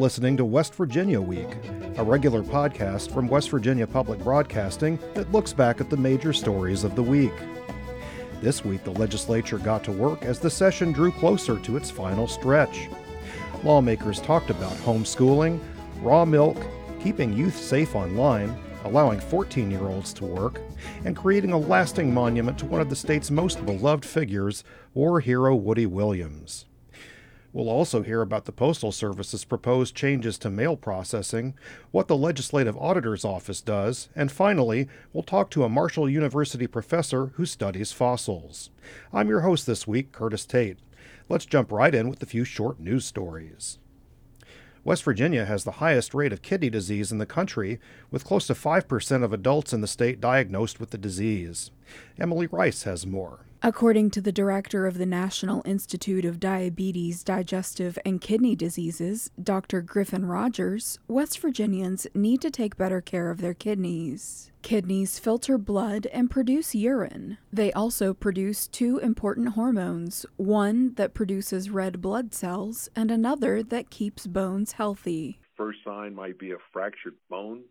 listening to West Virginia Week, a regular podcast from West Virginia Public Broadcasting that looks back at the major stories of the week. This week, the legislature got to work as the session drew closer to its final stretch. Lawmakers talked about homeschooling, raw milk, keeping youth safe online, allowing 14 year olds to work, and creating a lasting monument to one of the state's most beloved figures, war hero Woody Williams. We'll also hear about the Postal Service's proposed changes to mail processing, what the Legislative Auditor's Office does, and finally, we'll talk to a Marshall University professor who studies fossils. I'm your host this week, Curtis Tate. Let's jump right in with a few short news stories. West Virginia has the highest rate of kidney disease in the country, with close to 5% of adults in the state diagnosed with the disease. Emily Rice has more. According to the director of the National Institute of Diabetes, Digestive, and Kidney Diseases, Dr. Griffin Rodgers, West Virginians need to take better care of their kidneys. Kidneys filter blood and produce urine. They also produce two important hormones one that produces red blood cells, and another that keeps bones healthy. First sign might be a fractured bone,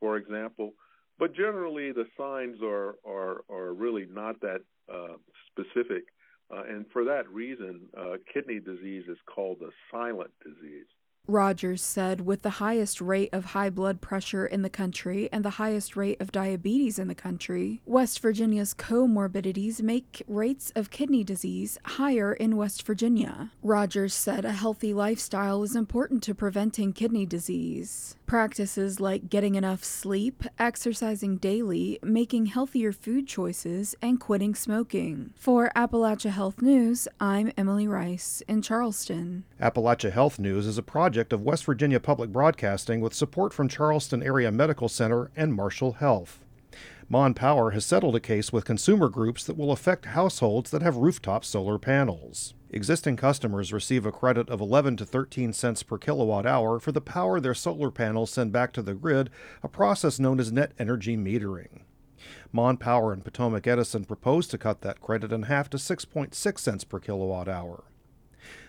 for example, but generally the signs are, are, are really not that uh, specific. Uh, and for that reason, uh, kidney disease is called a silent disease. Rodgers said with the highest rate of high blood pressure in the country and the highest rate of diabetes in the country, West Virginia's comorbidities make rates of kidney disease higher in West Virginia. Rodgers said a healthy lifestyle is important to preventing kidney disease. Practices like getting enough sleep, exercising daily, making healthier food choices, and quitting smoking. For Appalachia Health News, I'm Emily Rice in Charleston. Appalachia Health News is a project of West Virginia Public Broadcasting with support from Charleston Area Medical Center and Marshall Health. Mon Power has settled a case with consumer groups that will affect households that have rooftop solar panels. Existing customers receive a credit of 11 to 13 cents per kilowatt hour for the power their solar panels send back to the grid, a process known as net energy metering. Mon Power and Potomac Edison proposed to cut that credit in half to 6.6 cents per kilowatt hour.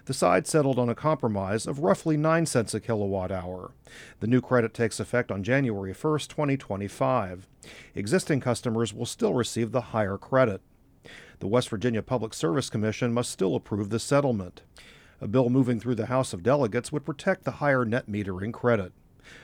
The side settled on a compromise of roughly 9 cents a kilowatt hour. The new credit takes effect on January 1, 2025. Existing customers will still receive the higher credit. The West Virginia Public Service Commission must still approve the settlement. A bill moving through the House of Delegates would protect the higher net metering credit.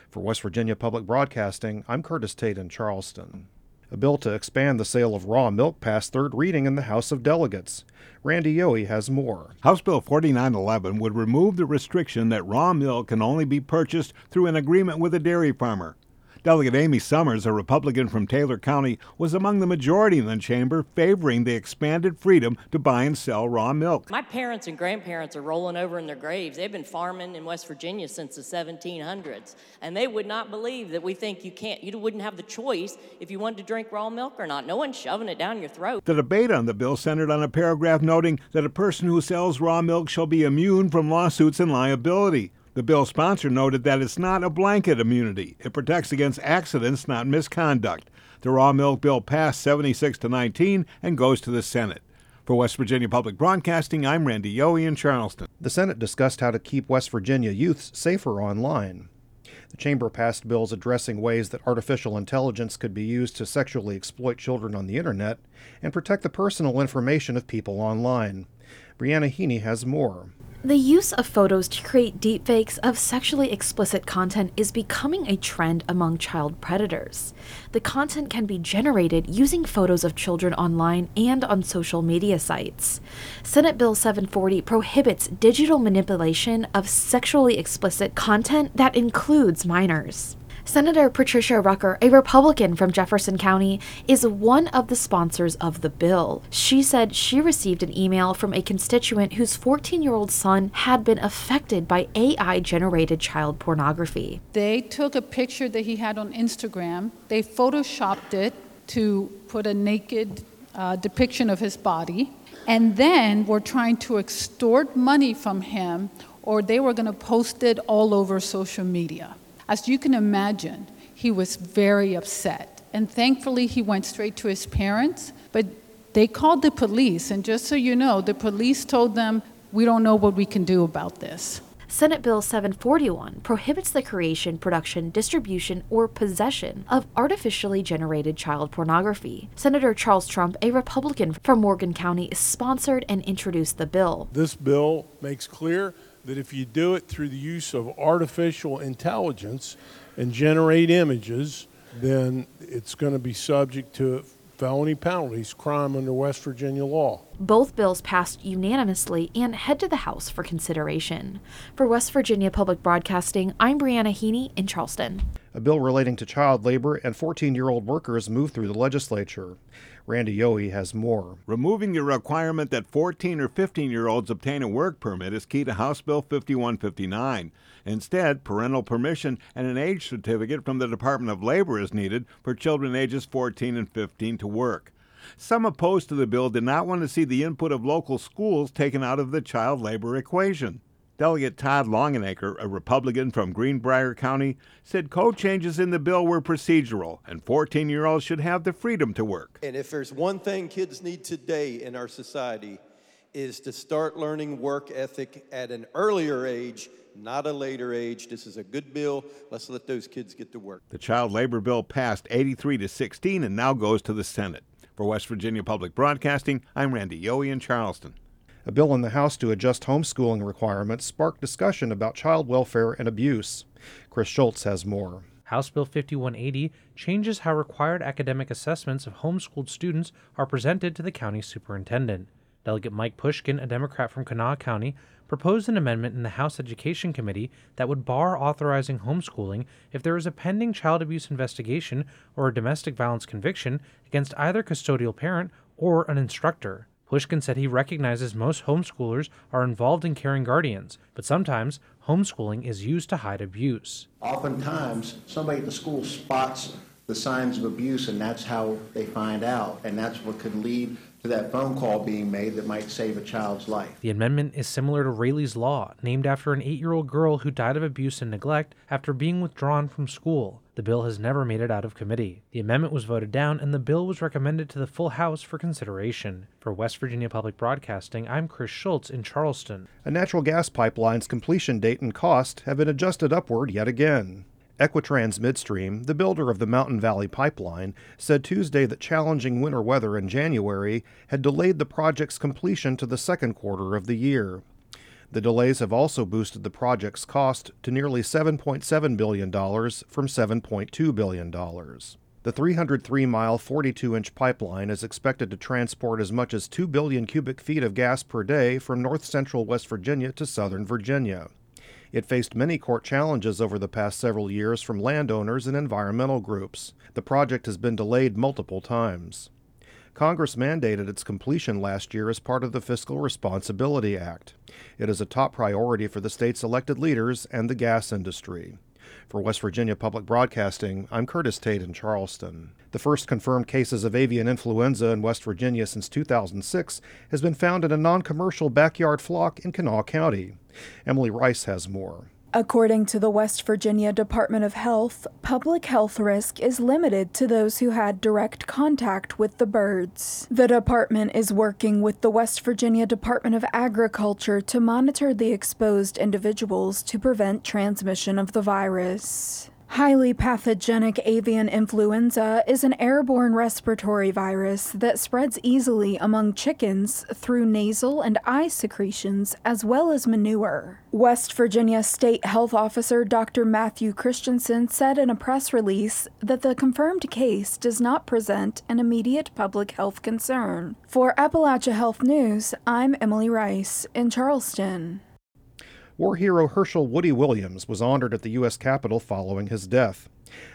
For West Virginia Public Broadcasting, I'm Curtis Tate in Charleston. A bill to expand the sale of raw milk passed third reading in the House of Delegates. Randy Yohe has more. House Bill 4911 would remove the restriction that raw milk can only be purchased through an agreement with a dairy farmer. Delegate Amy Summers, a Republican from Taylor County, was among the majority in the chamber favoring the expanded freedom to buy and sell raw milk. My parents and grandparents are rolling over in their graves. They've been farming in West Virginia since the 1700s, and they would not believe that we think you can't, you wouldn't have the choice if you wanted to drink raw milk or not. No one's shoving it down your throat. The debate on the bill centered on a paragraph noting that a person who sells raw milk shall be immune from lawsuits and liability. The bill's sponsor noted that it's not a blanket immunity. It protects against accidents, not misconduct. The raw milk bill passed 76 to 19 and goes to the Senate. For West Virginia Public Broadcasting, I'm Randy Yohe in Charleston. The Senate discussed how to keep West Virginia youths safer online. The chamber passed bills addressing ways that artificial intelligence could be used to sexually exploit children on the internet and protect the personal information of people online. Briana Heaney has more. The use of photos to create deepfakes of sexually explicit content is becoming a trend among child predators. The content can be generated using photos of children online and on social media sites. Senate Bill 740 prohibits digital manipulation of sexually explicit content that includes minors. Senator Patricia Rucker, a Republican from Jefferson County, is one of the sponsors of the bill. She said she received an email from a constituent whose 14 year old son had been affected by AI generated child pornography. They took a picture that he had on Instagram, they photoshopped it to put a naked uh, depiction of his body, and then were trying to extort money from him, or they were going to post it all over social media. As you can imagine, he was very upset. And thankfully, he went straight to his parents, but they called the police. And just so you know, the police told them, We don't know what we can do about this. Senate Bill 741 prohibits the creation, production, distribution, or possession of artificially generated child pornography. Senator Charles Trump, a Republican from Morgan County, sponsored and introduced the bill. This bill makes clear that if you do it through the use of artificial intelligence and generate images, then it's going to be subject to felony penalties, crime under West Virginia law. Both bills passed unanimously and head to the House for consideration. For West Virginia Public Broadcasting, I'm Briana Heaney in Charleston. A bill relating to child labor and 14 year old workers moved through the legislature. Randy Yohe has more. Removing the requirement that 14 or 15 year olds obtain a work permit is key to House Bill 5159. Instead, parental permission and an age certificate from the Department of Labor is needed for children ages 14 and 15 to work. Some opposed to the bill did not want to see the input of local schools taken out of the child labor equation. Delegate Todd Longanacre, a Republican from Greenbrier County, said code changes in the bill were procedural and 14 year olds should have the freedom to work. And if there's one thing kids need today in our society, is to start learning work ethic at an earlier age, not a later age. This is a good bill. Let's let those kids get to work. The child labor bill passed 83 to 16 and now goes to the Senate. For West Virginia Public Broadcasting, I'm Randy Yohe in Charleston. A bill in the House to adjust homeschooling requirements sparked discussion about child welfare and abuse. Chris Schulz has more. House Bill 5180 changes how required academic assessments of homeschooled students are presented to the county superintendent. Delegate Mike Pushkin, a Democrat from Kanawha County, proposed an amendment in the House Education Committee that would bar authorizing homeschooling if there is a pending child abuse investigation or a domestic violence conviction against either custodial parent or an instructor. Pushkin said he recognizes most homeschoolers are involved in caring guardians, but sometimes homeschooling is used to hide abuse. Oftentimes, somebody at the school spots the signs of abuse, and that's how they find out, and that's what could lead to that phone call being made that might save a child's life. The amendment is similar to Raylee's Law, named after an eight year old girl who died of abuse and neglect after being withdrawn from school. The bill has never made it out of committee. The amendment was voted down, and the bill was recommended to the full House for consideration. For West Virginia Public Broadcasting, I'm Chris Schulz in Charleston. A natural gas pipeline's completion date and cost have been adjusted upward yet again. Equitrans Midstream, the builder of the Mountain Valley Pipeline, said Tuesday that challenging winter weather in January had delayed the project's completion to the second quarter of the year. The delays have also boosted the project's cost to nearly $7.7 billion from $7.2 billion. The 303 mile, 42 inch pipeline is expected to transport as much as 2 billion cubic feet of gas per day from north central West Virginia to southern Virginia. It faced many court challenges over the past several years from landowners and environmental groups. The project has been delayed multiple times. Congress mandated its completion last year as part of the Fiscal Responsibility Act. It is a top priority for the state's elected leaders and the gas industry. For West Virginia Public Broadcasting, I'm Curtis Tate in Charleston. The first confirmed cases of avian influenza in West Virginia since 2006 has been found in a non commercial backyard flock in Kanawha County. Emily Rice has more. According to the West Virginia Department of Health, public health risk is limited to those who had direct contact with the birds. The department is working with the West Virginia Department of Agriculture to monitor the exposed individuals to prevent transmission of the virus. Highly pathogenic avian influenza is an airborne respiratory virus that spreads easily among chickens through nasal and eye secretions as well as manure. West Virginia State Health Officer Dr. Matthew Christiansen said in a press release that the confirmed case does not present an immediate public health concern. For Appalachia Health News, I'm Emily Rice in Charleston. War hero Herschel Woody Williams was honored at the U.S. Capitol following his death.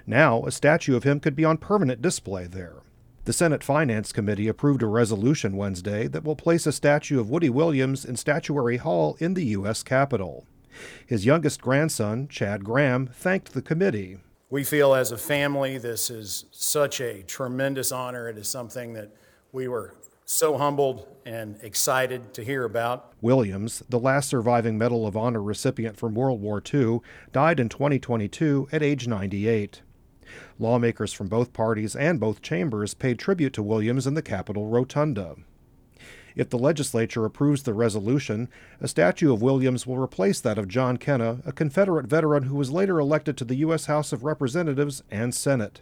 Now, a statue of him could be on permanent display there. The Senate Finance Committee approved a resolution Wednesday that will place a statue of Woody Williams in Statuary Hall in the U.S. Capitol. His youngest grandson, Chad Graham, thanked the committee. We feel as a family this is such a tremendous honor. It is something that we were so humbled and excited to hear about. Williams, the last surviving Medal of Honor recipient from World War II, died in 2022 at age 98. Lawmakers from both parties and both chambers paid tribute to Williams in the Capitol Rotunda. If the legislature approves the resolution, a statue of Williams will replace that of John Kenna, a Confederate veteran who was later elected to the U.S. House of Representatives and Senate.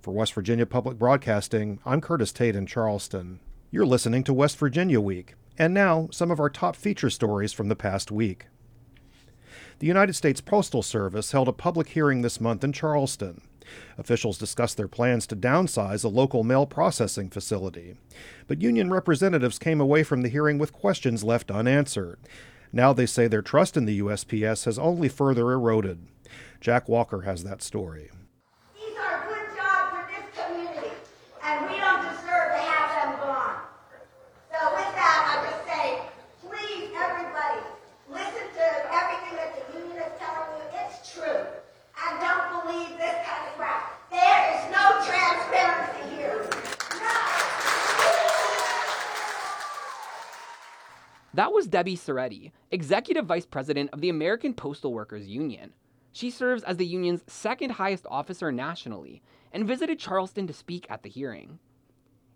For West Virginia Public Broadcasting, I'm Curtis Tate in Charleston. You're listening to West Virginia Week. And now, some of our top feature stories from the past week. The United States Postal Service held a public hearing this month in Charleston. Officials discussed their plans to downsize a local mail processing facility. But union representatives came away from the hearing with questions left unanswered. Now they say their trust in the USPS has only further eroded. Jack Walker has that story. These are good jobs for this community, and we don't deserve to have them gone. So with that, I just say, please, everybody, listen to everything that the union is telling you. It's true. And don't believe this kind of crap. There is no transparency here. That was Debby Szeredy, Executive Vice President of the American Postal Workers Union. She serves as the union's second highest officer nationally and visited Charleston to speak at the hearing.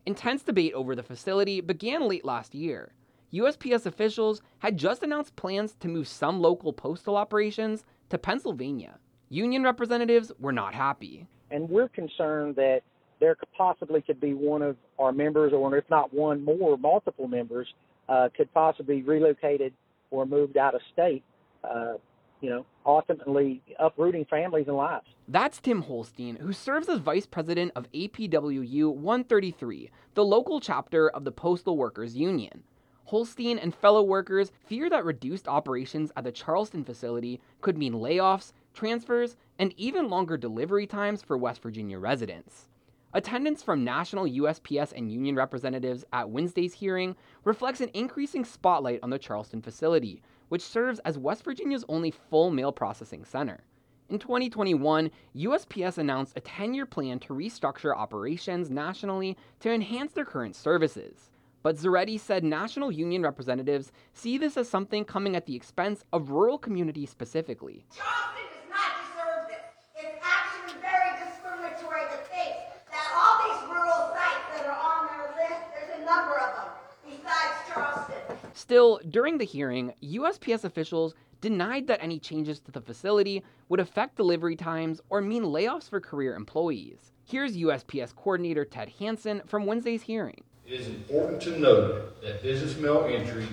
Intense debate over the facility began late last year. USPS officials had just announced plans to move some local postal operations to Pennsylvania. Union representatives were not happy. And we're concerned that there possibly could be one of our members, or if not one more, multiple members, uh, could possibly be relocated or moved out of state. Uh, you know, ultimately uprooting families and lives. That's Tim Holstein, who serves as vice president of APWU 133, the local chapter of the Postal Workers Union. Holstein and fellow workers fear that reduced operations at the Charleston facility could mean layoffs, transfers, and even longer delivery times for West Virginia residents. Attendance from national USPS and union representatives at Wednesday's hearing reflects an increasing spotlight on the Charleston facility, which serves as West Virginia's only full mail processing center. In 2021, USPS announced a 10 year plan to restructure operations nationally to enhance their current services. But Szeredy said national union representatives see this as something coming at the expense of rural communities specifically. Charleston does not deserve this. It's actually very discriminatory to think that all these rural sites that are on their list, there's a number of them besides Charleston. Still, during the hearing, USPS officials denied that any changes to the facility would affect delivery times or mean layoffs for career employees. Here's USPS coordinator Ted Hansen from Wednesday's hearing. It is important to note that business mail entry,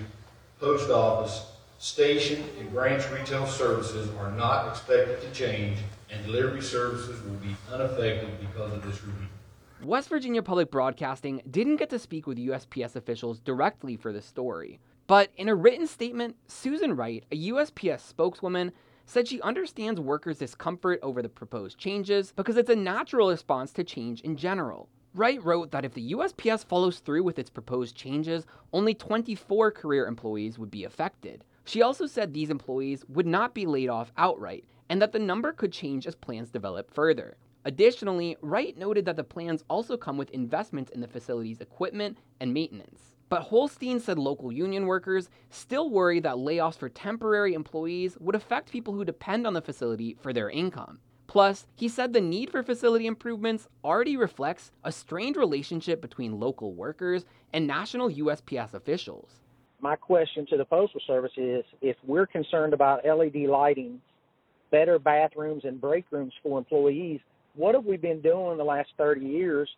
post office, station, and branch retail services are not expected to change, and delivery services will be unaffected because of this review. West Virginia Public Broadcasting didn't get to speak with USPS officials directly for this story. But in a written statement, Susan Wright, a USPS spokeswoman, said she understands workers' discomfort over the proposed changes because it's a natural response to change in general. Wright wrote that if the USPS follows through with its proposed changes, only 24 career employees would be affected. She also said these employees would not be laid off outright, and that the number could change as plans develop further. Additionally, Wright noted that the plans also come with investments in the facility's equipment and maintenance. But Holstein said local union workers still worry that layoffs for temporary employees would affect people who depend on the facility for their income. Plus, he said the need for facility improvements already reflects a strained relationship between local workers and national USPS officials. My question to the Postal Service is if we're concerned about LED lighting, better bathrooms, and break rooms for employees, what have we been doing the last 30 years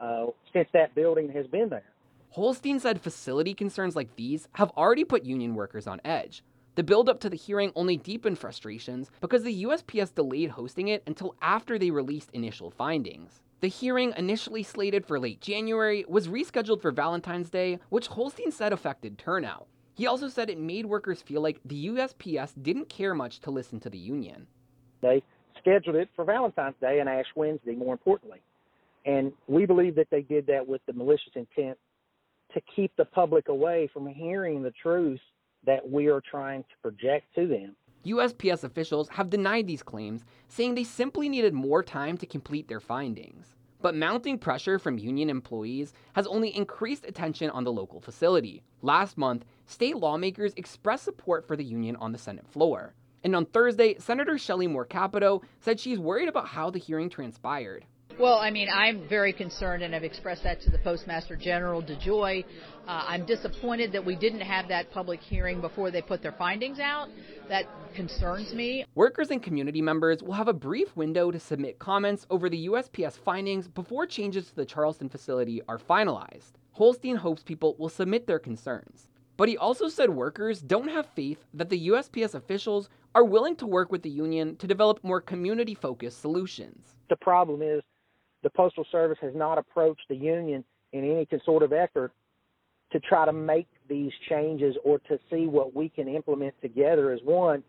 uh, since that building has been there? Holstein said facility concerns like these have already put union workers on edge. The build-up to the hearing only deepened frustrations because the USPS delayed hosting it until after they released initial findings. The hearing, initially slated for late January, was rescheduled for Valentine's Day, which Holstein said affected turnout. He also said it made workers feel like the USPS didn't care much to listen to the union. They scheduled it for Valentine's Day and Ash Wednesday, more importantly. And we believe that they did that with the malicious intent to keep the public away from hearing the truth that we are trying to project to them. USPS officials have denied these claims, saying they simply needed more time to complete their findings. But mounting pressure from union employees has only increased attention on the local facility. Last month, state lawmakers expressed support for the union on the Senate floor. And on Thursday, Senator Shelley Moore Capito said she's worried about how the hearing transpired. Well, I mean, I'm very concerned, and I've expressed that to the Postmaster General, DeJoy. Uh, I'm disappointed that we didn't have that public hearing before they put their findings out. That concerns me. Workers and community members will have a brief window to submit comments over the USPS findings before changes to the Charleston facility are finalized. Holstein hopes people will submit their concerns. But he also said workers don't have faith that the USPS officials are willing to work with the union to develop more community focused solutions. The problem is the Postal Service has not approached the union in any sort of effort to try to make these changes or to see what we can implement together as one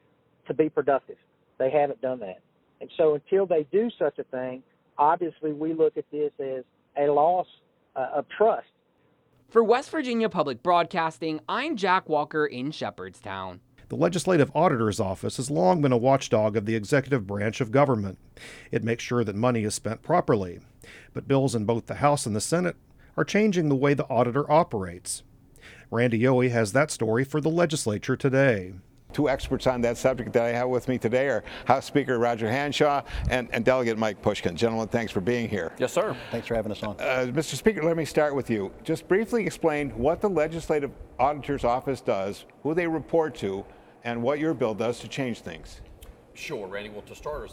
to be productive. They haven't done that. And so until they do such a thing, obviously we look at this as a loss uh, of trust. For West Virginia Public Broadcasting, I'm Jack Walker in Shepherdstown. The Legislative Auditor's Office has long been a watchdog of the executive branch of government. It makes sure that money is spent properly. But bills in both the House and the Senate are changing the way the auditor operates. Randy Yohe has that story for the legislature today. Two experts on that subject that I have with me today are House Speaker Roger Hanshaw and, and Delegate Mike Pushkin. Gentlemen, thanks for being here. Yes, sir. Thanks for having us on. Uh, Mr. Speaker, let me start with you. Just briefly explain what the Legislative Auditor's Office does, who they report to, and what your bill does to change things. Sure, Randy. Well, to start,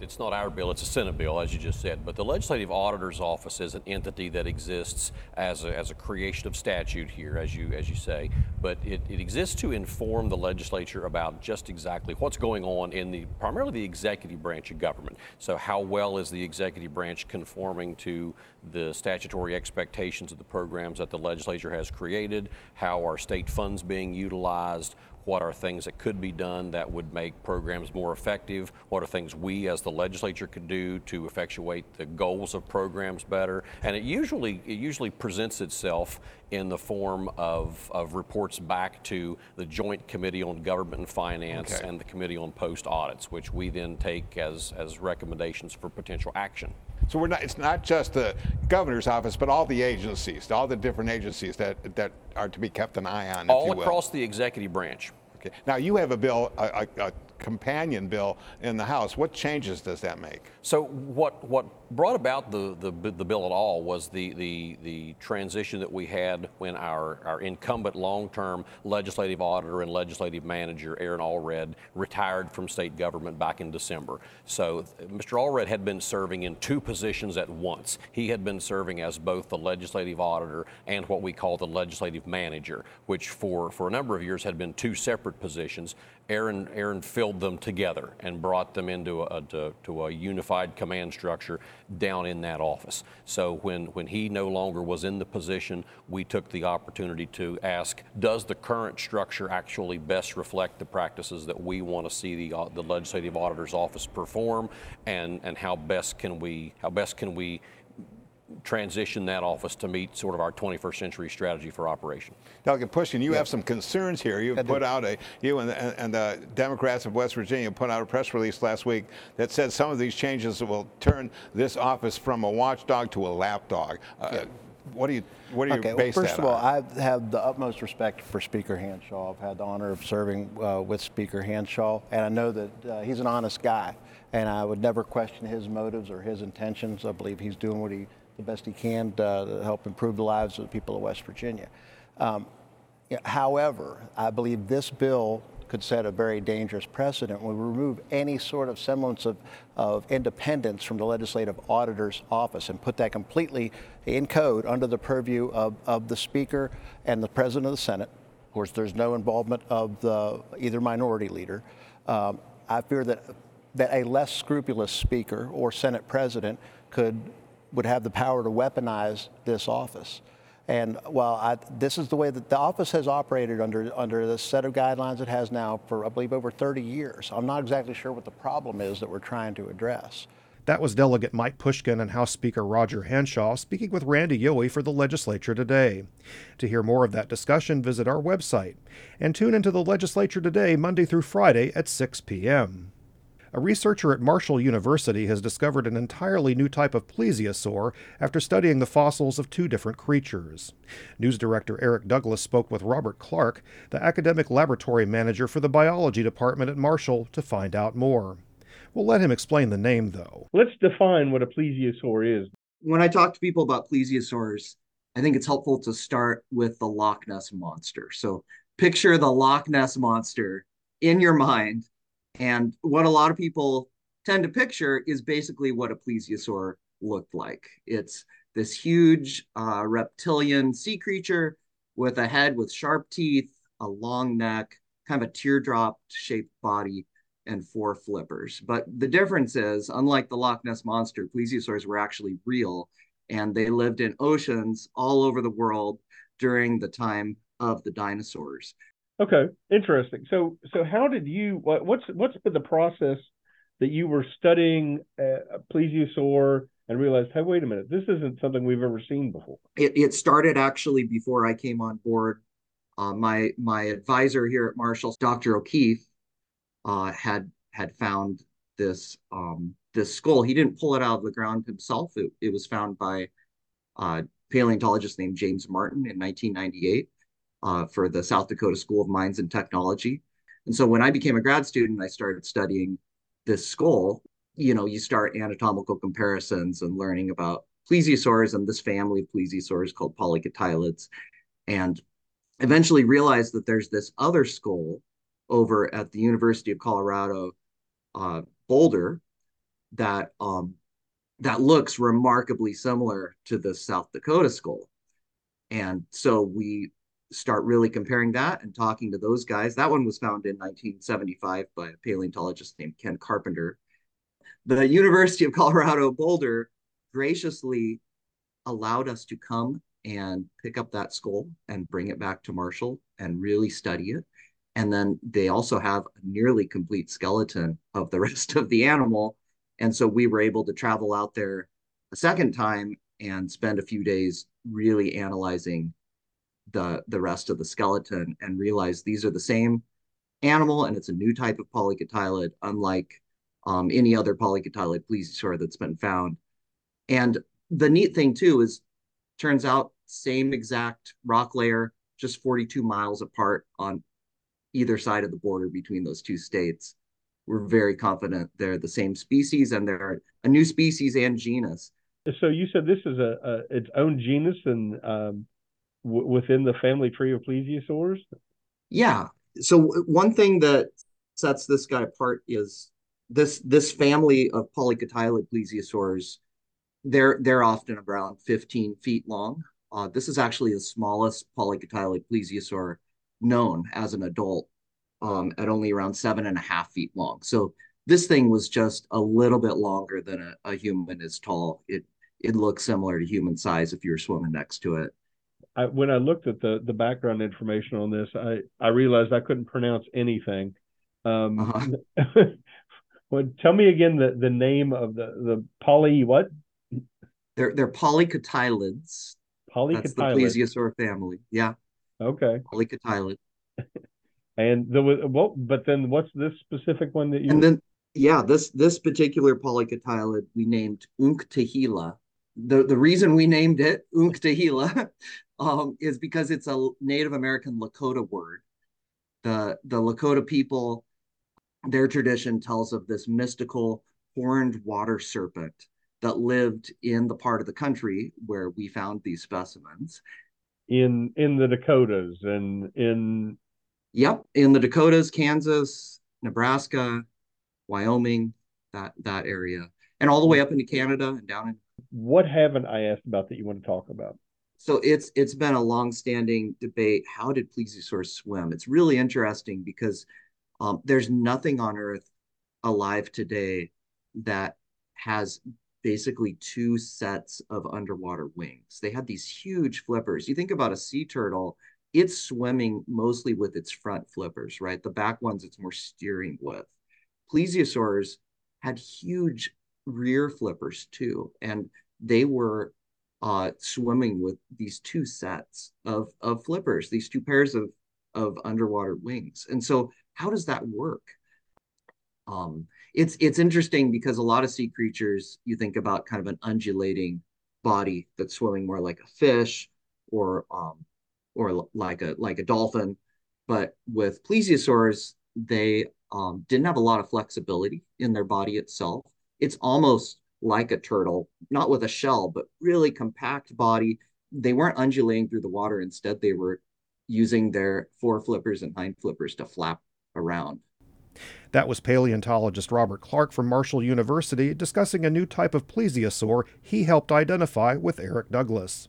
it's not our bill, it's a Senate bill, as you just said. But the Legislative Auditor's Office is an entity that exists as a, as a creation of statute here, as you, as you say. But it, it exists to inform the legislature about just exactly what's going on in the primarily the executive branch of government. So, how well is the executive branch conforming to the statutory expectations of the programs that the legislature has created? How are state funds being utilized? What are things that could be done that would make programs more effective? What are things we as the legislature could do to effectuate the goals of programs better? And it usually it usually presents itself in the form of, of reports back to the Joint Committee on Government and Finance Okay. and the Committee on Post Audits, which we then take as, as recommendations for potential action. So we're not, it's not just the governor's office, but all the agencies, all the different agencies that, that are to be kept an eye on, All across the executive branch. Okay. Now, you have a bill, a, a, a companion bill in the House. What changes does that make? So what what brought about the, the, the bill at all was the, the, the transition that we had when our, our incumbent long-term legislative auditor and legislative manager, Aaron Allred, retired from state government back in December. So Mr. Allred had been serving in two positions at once. He had been serving as both the legislative auditor and what we call the legislative manager, which for, for a number of years had been two separate positions. Aaron, Aaron filled them together and brought them into a, to, to a unified command structure down in that office. So when, when he no longer was in the position, we took the opportunity to ask, does the current structure actually best reflect the practices that we want to see the, au- the legislative auditor's office perform, and, and how best can we how best can we transition that office to meet sort of our 21st century strategy for operation. Delegate Pushkin, you have some concerns here. You put out a, you and, and, and the Democrats of West Virginia put out a press release last week that said some of these changes will turn this office from a watchdog to a lapdog. Uh, What do you, what do you okay, base well, first that of all, on? I have the utmost respect for Speaker Hanshaw. I've had the honor of serving uh, with Speaker Hanshaw, and I know that uh, he's an honest guy, and I would never question his motives or his intentions. I believe he's doing what he, the best he can to help improve the lives of the people of West Virginia. Um, However, I believe this bill could set a very dangerous precedent we remove any sort of semblance of, of independence from the legislative auditor's office and put that completely in code under the purview of, of the Speaker and the President of the Senate. Of course, there's no involvement of the, either minority leader. Um, I fear that, that a less scrupulous Speaker or Senate President could, would have the power to weaponize this office. And while I, this is the way that the office has operated under, under the set of guidelines it has now for, I believe, over 30 years, I'm not exactly sure what the problem is that we're trying to address. That was Delegate Mike Pushkin and House Speaker Roger Hanshaw speaking with Randy Yohe for the legislature today. To hear more of that discussion, visit our website and tune into the legislature today, Monday through Friday at 6 p.m. A researcher at Marshall University has discovered an entirely new type of plesiosaur after studying the fossils of two different creatures. News director Eric Douglas spoke with Robert Clark, the academic laboratory manager for the biology department at Marshall, to find out more. We'll let him explain the name, though. Let's define what a plesiosaur is. When I talk to people about plesiosaurs, I think it's helpful to start with the Loch Ness monster. So picture the Loch Ness monster in your mind. And what a lot of people tend to picture is basically what a plesiosaur looked like. It's this huge uh, reptilian sea creature with a head with sharp teeth, a long neck, kind of a teardrop shaped body, and four flippers. But the difference is, unlike the Loch Ness monster, plesiosaurs were actually real and they lived in oceans all over the world during the time of the dinosaurs. Okay, interesting. So, so how did you? What, what's what's been the process that you were studying a plesiosaur and realized, hey, wait a minute, this isn't something we've ever seen before? It, it started actually before I came on board. Uh, my my advisor here at Marshall, Dr. O'Keefe, uh, had had found this um, this skull. He didn't pull it out of the ground himself. It, it was found by a paleontologist named James Martin in 1998 uh, for the South Dakota School of Mines and Technology. And so when I became a grad student, I started studying this skull. You know, you start anatomical comparisons and learning about plesiosaurs and this family of plesiosaurs called polycotylids, and eventually realized that there's this other skull over at the University of Colorado uh, Boulder that um, that looks remarkably similar to the South Dakota skull. And so we start really comparing that and talking to those guys. That one was found in 1975 by a paleontologist named Ken Carpenter. The University of Colorado Boulder graciously allowed us to come and pick up that skull and bring it back to Marshall and really study it. And then they also have a nearly complete skeleton of the rest of the animal. And so we were able to travel out there a second time and spend a few days really analyzing the the rest of the skeleton and realize these are the same animal and it's a new type of polycotylid, unlike um, any other polycotylid plesiosaur that's been found. And the neat thing too is, turns out same exact rock layer, just 42 miles apart on either side of the border between those two states. We're very confident they're the same species and they're a new species and genus. So you said this is a, a its own genus and um, w- within the family tree of plesiosaurs. Yeah. So one thing that sets this guy apart is this this family of polycotylid plesiosaurs. They're they're often around 15 feet long. Uh, this is actually the smallest polycotylid plesiosaur known as an adult um, at only around seven and a half feet long. So this thing was just a little bit longer than a, a human is tall. It it looks similar to human size if you're swimming next to it. I, when I looked at the the background information on this, I I realized I couldn't pronounce anything. Um, uh-huh. well, tell me again the the name of the the poly what? They're they're polycotylids. Polycotylids. That's the plesiosaur family. Yeah. Okay. Polycotylid. and the well, but then what's this specific one that you? And then yeah, this this particular polycotylid we named Unktaheela. The the reason we named it Unktaheela um, is because it's a Native American Lakota word. The the Lakota people, their tradition tells of this mystical horned water serpent that lived in the part of the country where we found these specimens in in the Dakotas and in Yep, in the Dakotas, Kansas, Nebraska, Wyoming, that that area, and all the way up into Canada and down in. What haven't I asked about that you want to talk about? So it's it's been a long-standing debate. How did plesiosaurs swim? It's really interesting because um, there's nothing on Earth alive today that has basically two sets of underwater wings. They had these huge flippers. You think about a sea turtle, it's swimming mostly with its front flippers, right? The back ones it's more steering with. Plesiosaurs had huge rear flippers too, and they were uh, swimming with these two sets of of flippers, these two pairs of of underwater wings. And so, how does that work? Um, it's it's interesting because a lot of sea creatures you think about kind of an undulating body that's swimming more like a fish or um, or like a like a dolphin but with plesiosaurs they um, didn't have a lot of flexibility in their body itself. It's almost like a turtle, not with a shell, but really compact body. They weren't undulating through the water. Instead, they were using their fore flippers and hind flippers to flap around. That was paleontologist Robert Clark from Marshall University discussing a new type of plesiosaur he helped identify with Eric Douglas.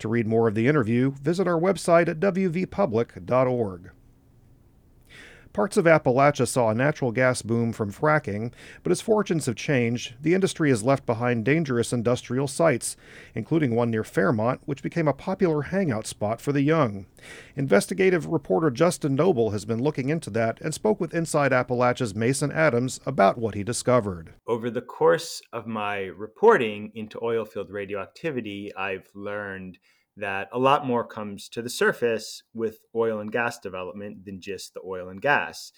To read more of the interview, visit our website at wvpublic.org. Parts of Appalachia saw a natural gas boom from fracking, but as fortunes have changed, the industry has left behind dangerous industrial sites, including one near Fairmont, which became a popular hangout spot for the young. Investigative reporter Justin Nobel has been looking into that and spoke with Inside Appalachia's Mason Adams about what he discovered. Over the course of my reporting into oilfield radioactivity, I've learned that a lot more comes to the surface with oil and gas development than just the oil and gas.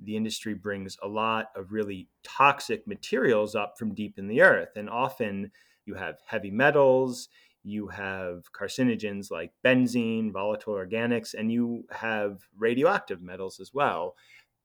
The industry brings a lot of really toxic materials up from deep in the earth, and often you have heavy metals, you have carcinogens like benzene, volatile organics, and you have radioactive metals as well.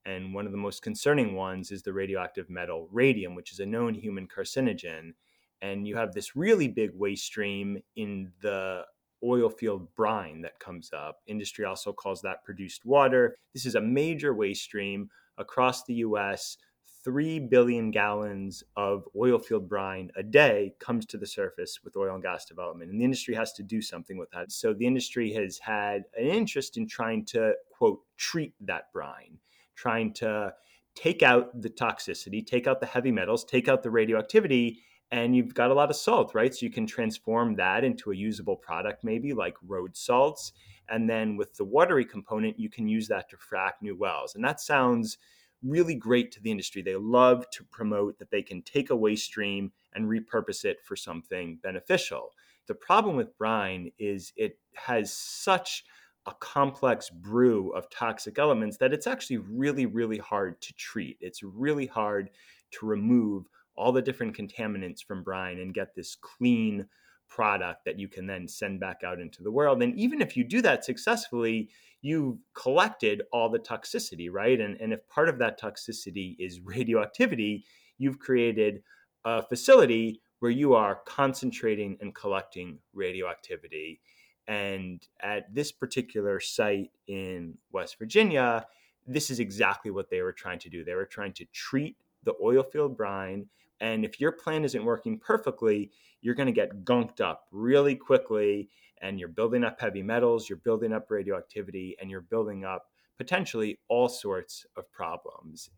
And one of the most concerning ones is the radioactive metal radium, which is a known human carcinogen. And you have this really big waste stream in the oil field brine that comes up. Industry also calls that produced water. This is a major waste stream across the US. 3 billion gallons of oil field brine a day comes to the surface with oil and gas development. And the industry has to do something with that. So the industry has had an interest in trying to, quote, treat that brine, trying to take out the toxicity, take out the heavy metals, take out the radioactivity, and you've got a lot of salt, right? So you can transform that into a usable product, maybe like road salts. And then with the watery component, you can use that to frack new wells. And that sounds really great to the industry. They love to promote that they can take a waste stream and repurpose it for something beneficial. The problem with brine is it has such a complex brew of toxic elements that it's actually really, really hard to treat. It's really hard to remove all the different contaminants from brine and get this clean product that you can then send back out into the world. And even if you do that successfully, you've collected all the toxicity, right? And, and if part of that toxicity is radioactivity, you've created a facility where you are concentrating and collecting radioactivity. And at this particular site in West Virginia, this is exactly what they were trying to do. They were trying to treat the oil field brine and if your plan isn't working perfectly, you're going to get gunked up really quickly and you're building up heavy metals, you're building up radioactivity, and you're building up potentially all sorts of problems.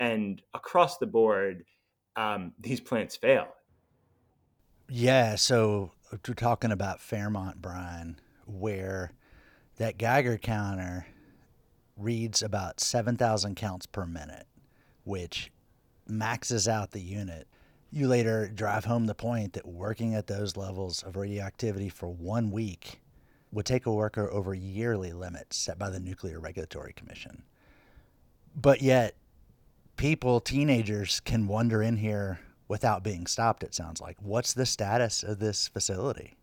And across the board, um, these plants fail. Yeah. So we're talking about Fairmont brine, where that Geiger counter reads about 7,000 counts per minute, which maxes out the unit. You later drive home the point that working at those levels of radioactivity for one week would take a worker over yearly limits set by the Nuclear Regulatory Commission. But yet, people, teenagers, can wander in here without being stopped, it sounds like. What's the status of this facility?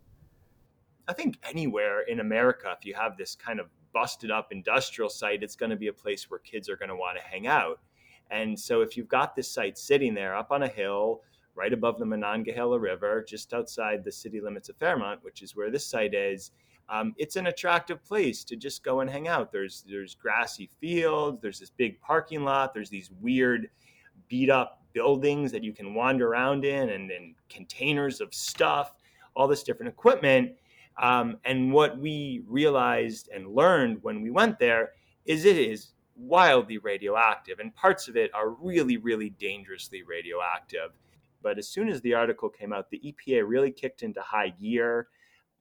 I think anywhere in America, if you have this kind of busted up industrial site, it's going to be a place where kids are going to want to hang out. And so if you've got this site sitting there up on a hill, right above the Monongahela River, just outside the city limits of Fairmont, which is where this site is, um, it's an attractive place to just go and hang out. There's there's grassy fields, there's this big parking lot, there's these weird beat up buildings that you can wander around in, and, and containers of stuff, all this different equipment. Um, and what we realized and learned when we went there is it is wildly radioactive, and parts of it are really, really dangerously radioactive. But as soon as the article came out, the EPA really kicked into high gear.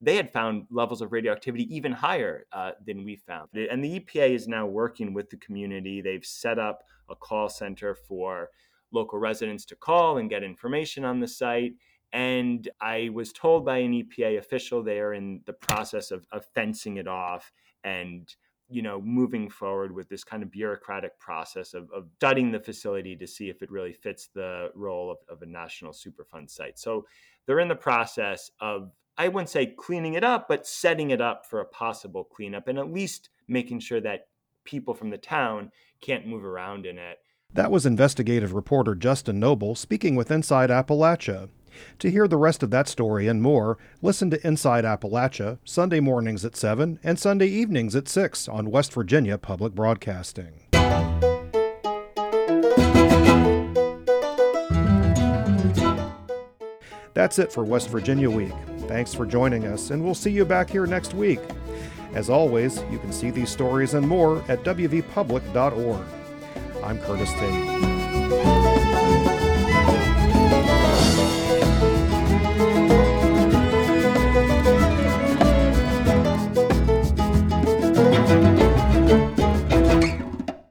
They had found levels of radioactivity even higher uh, than we found. And the EPA is now working with the community. They've set up a call center for local residents to call and get information on the site. And I was told by an EPA official they are in the process of, of fencing it off and you know, moving forward with this kind of bureaucratic process of, of studying the facility to see if it really fits the role of, of a national Superfund site. So they're in the process of, I wouldn't say cleaning it up, but setting it up for a possible cleanup and at least making sure that people from the town can't move around in it. That was investigative reporter Justin Nobel speaking with Inside Appalachia. To hear the rest of that story and more, listen to Inside Appalachia Sunday mornings at 7 and Sunday evenings at 6 on West Virginia Public Broadcasting. That's it for West Virginia Week. Thanks for joining us, and we'll see you back here next week. As always, you can see these stories and more at wvpublic.org. I'm Curtis Tate.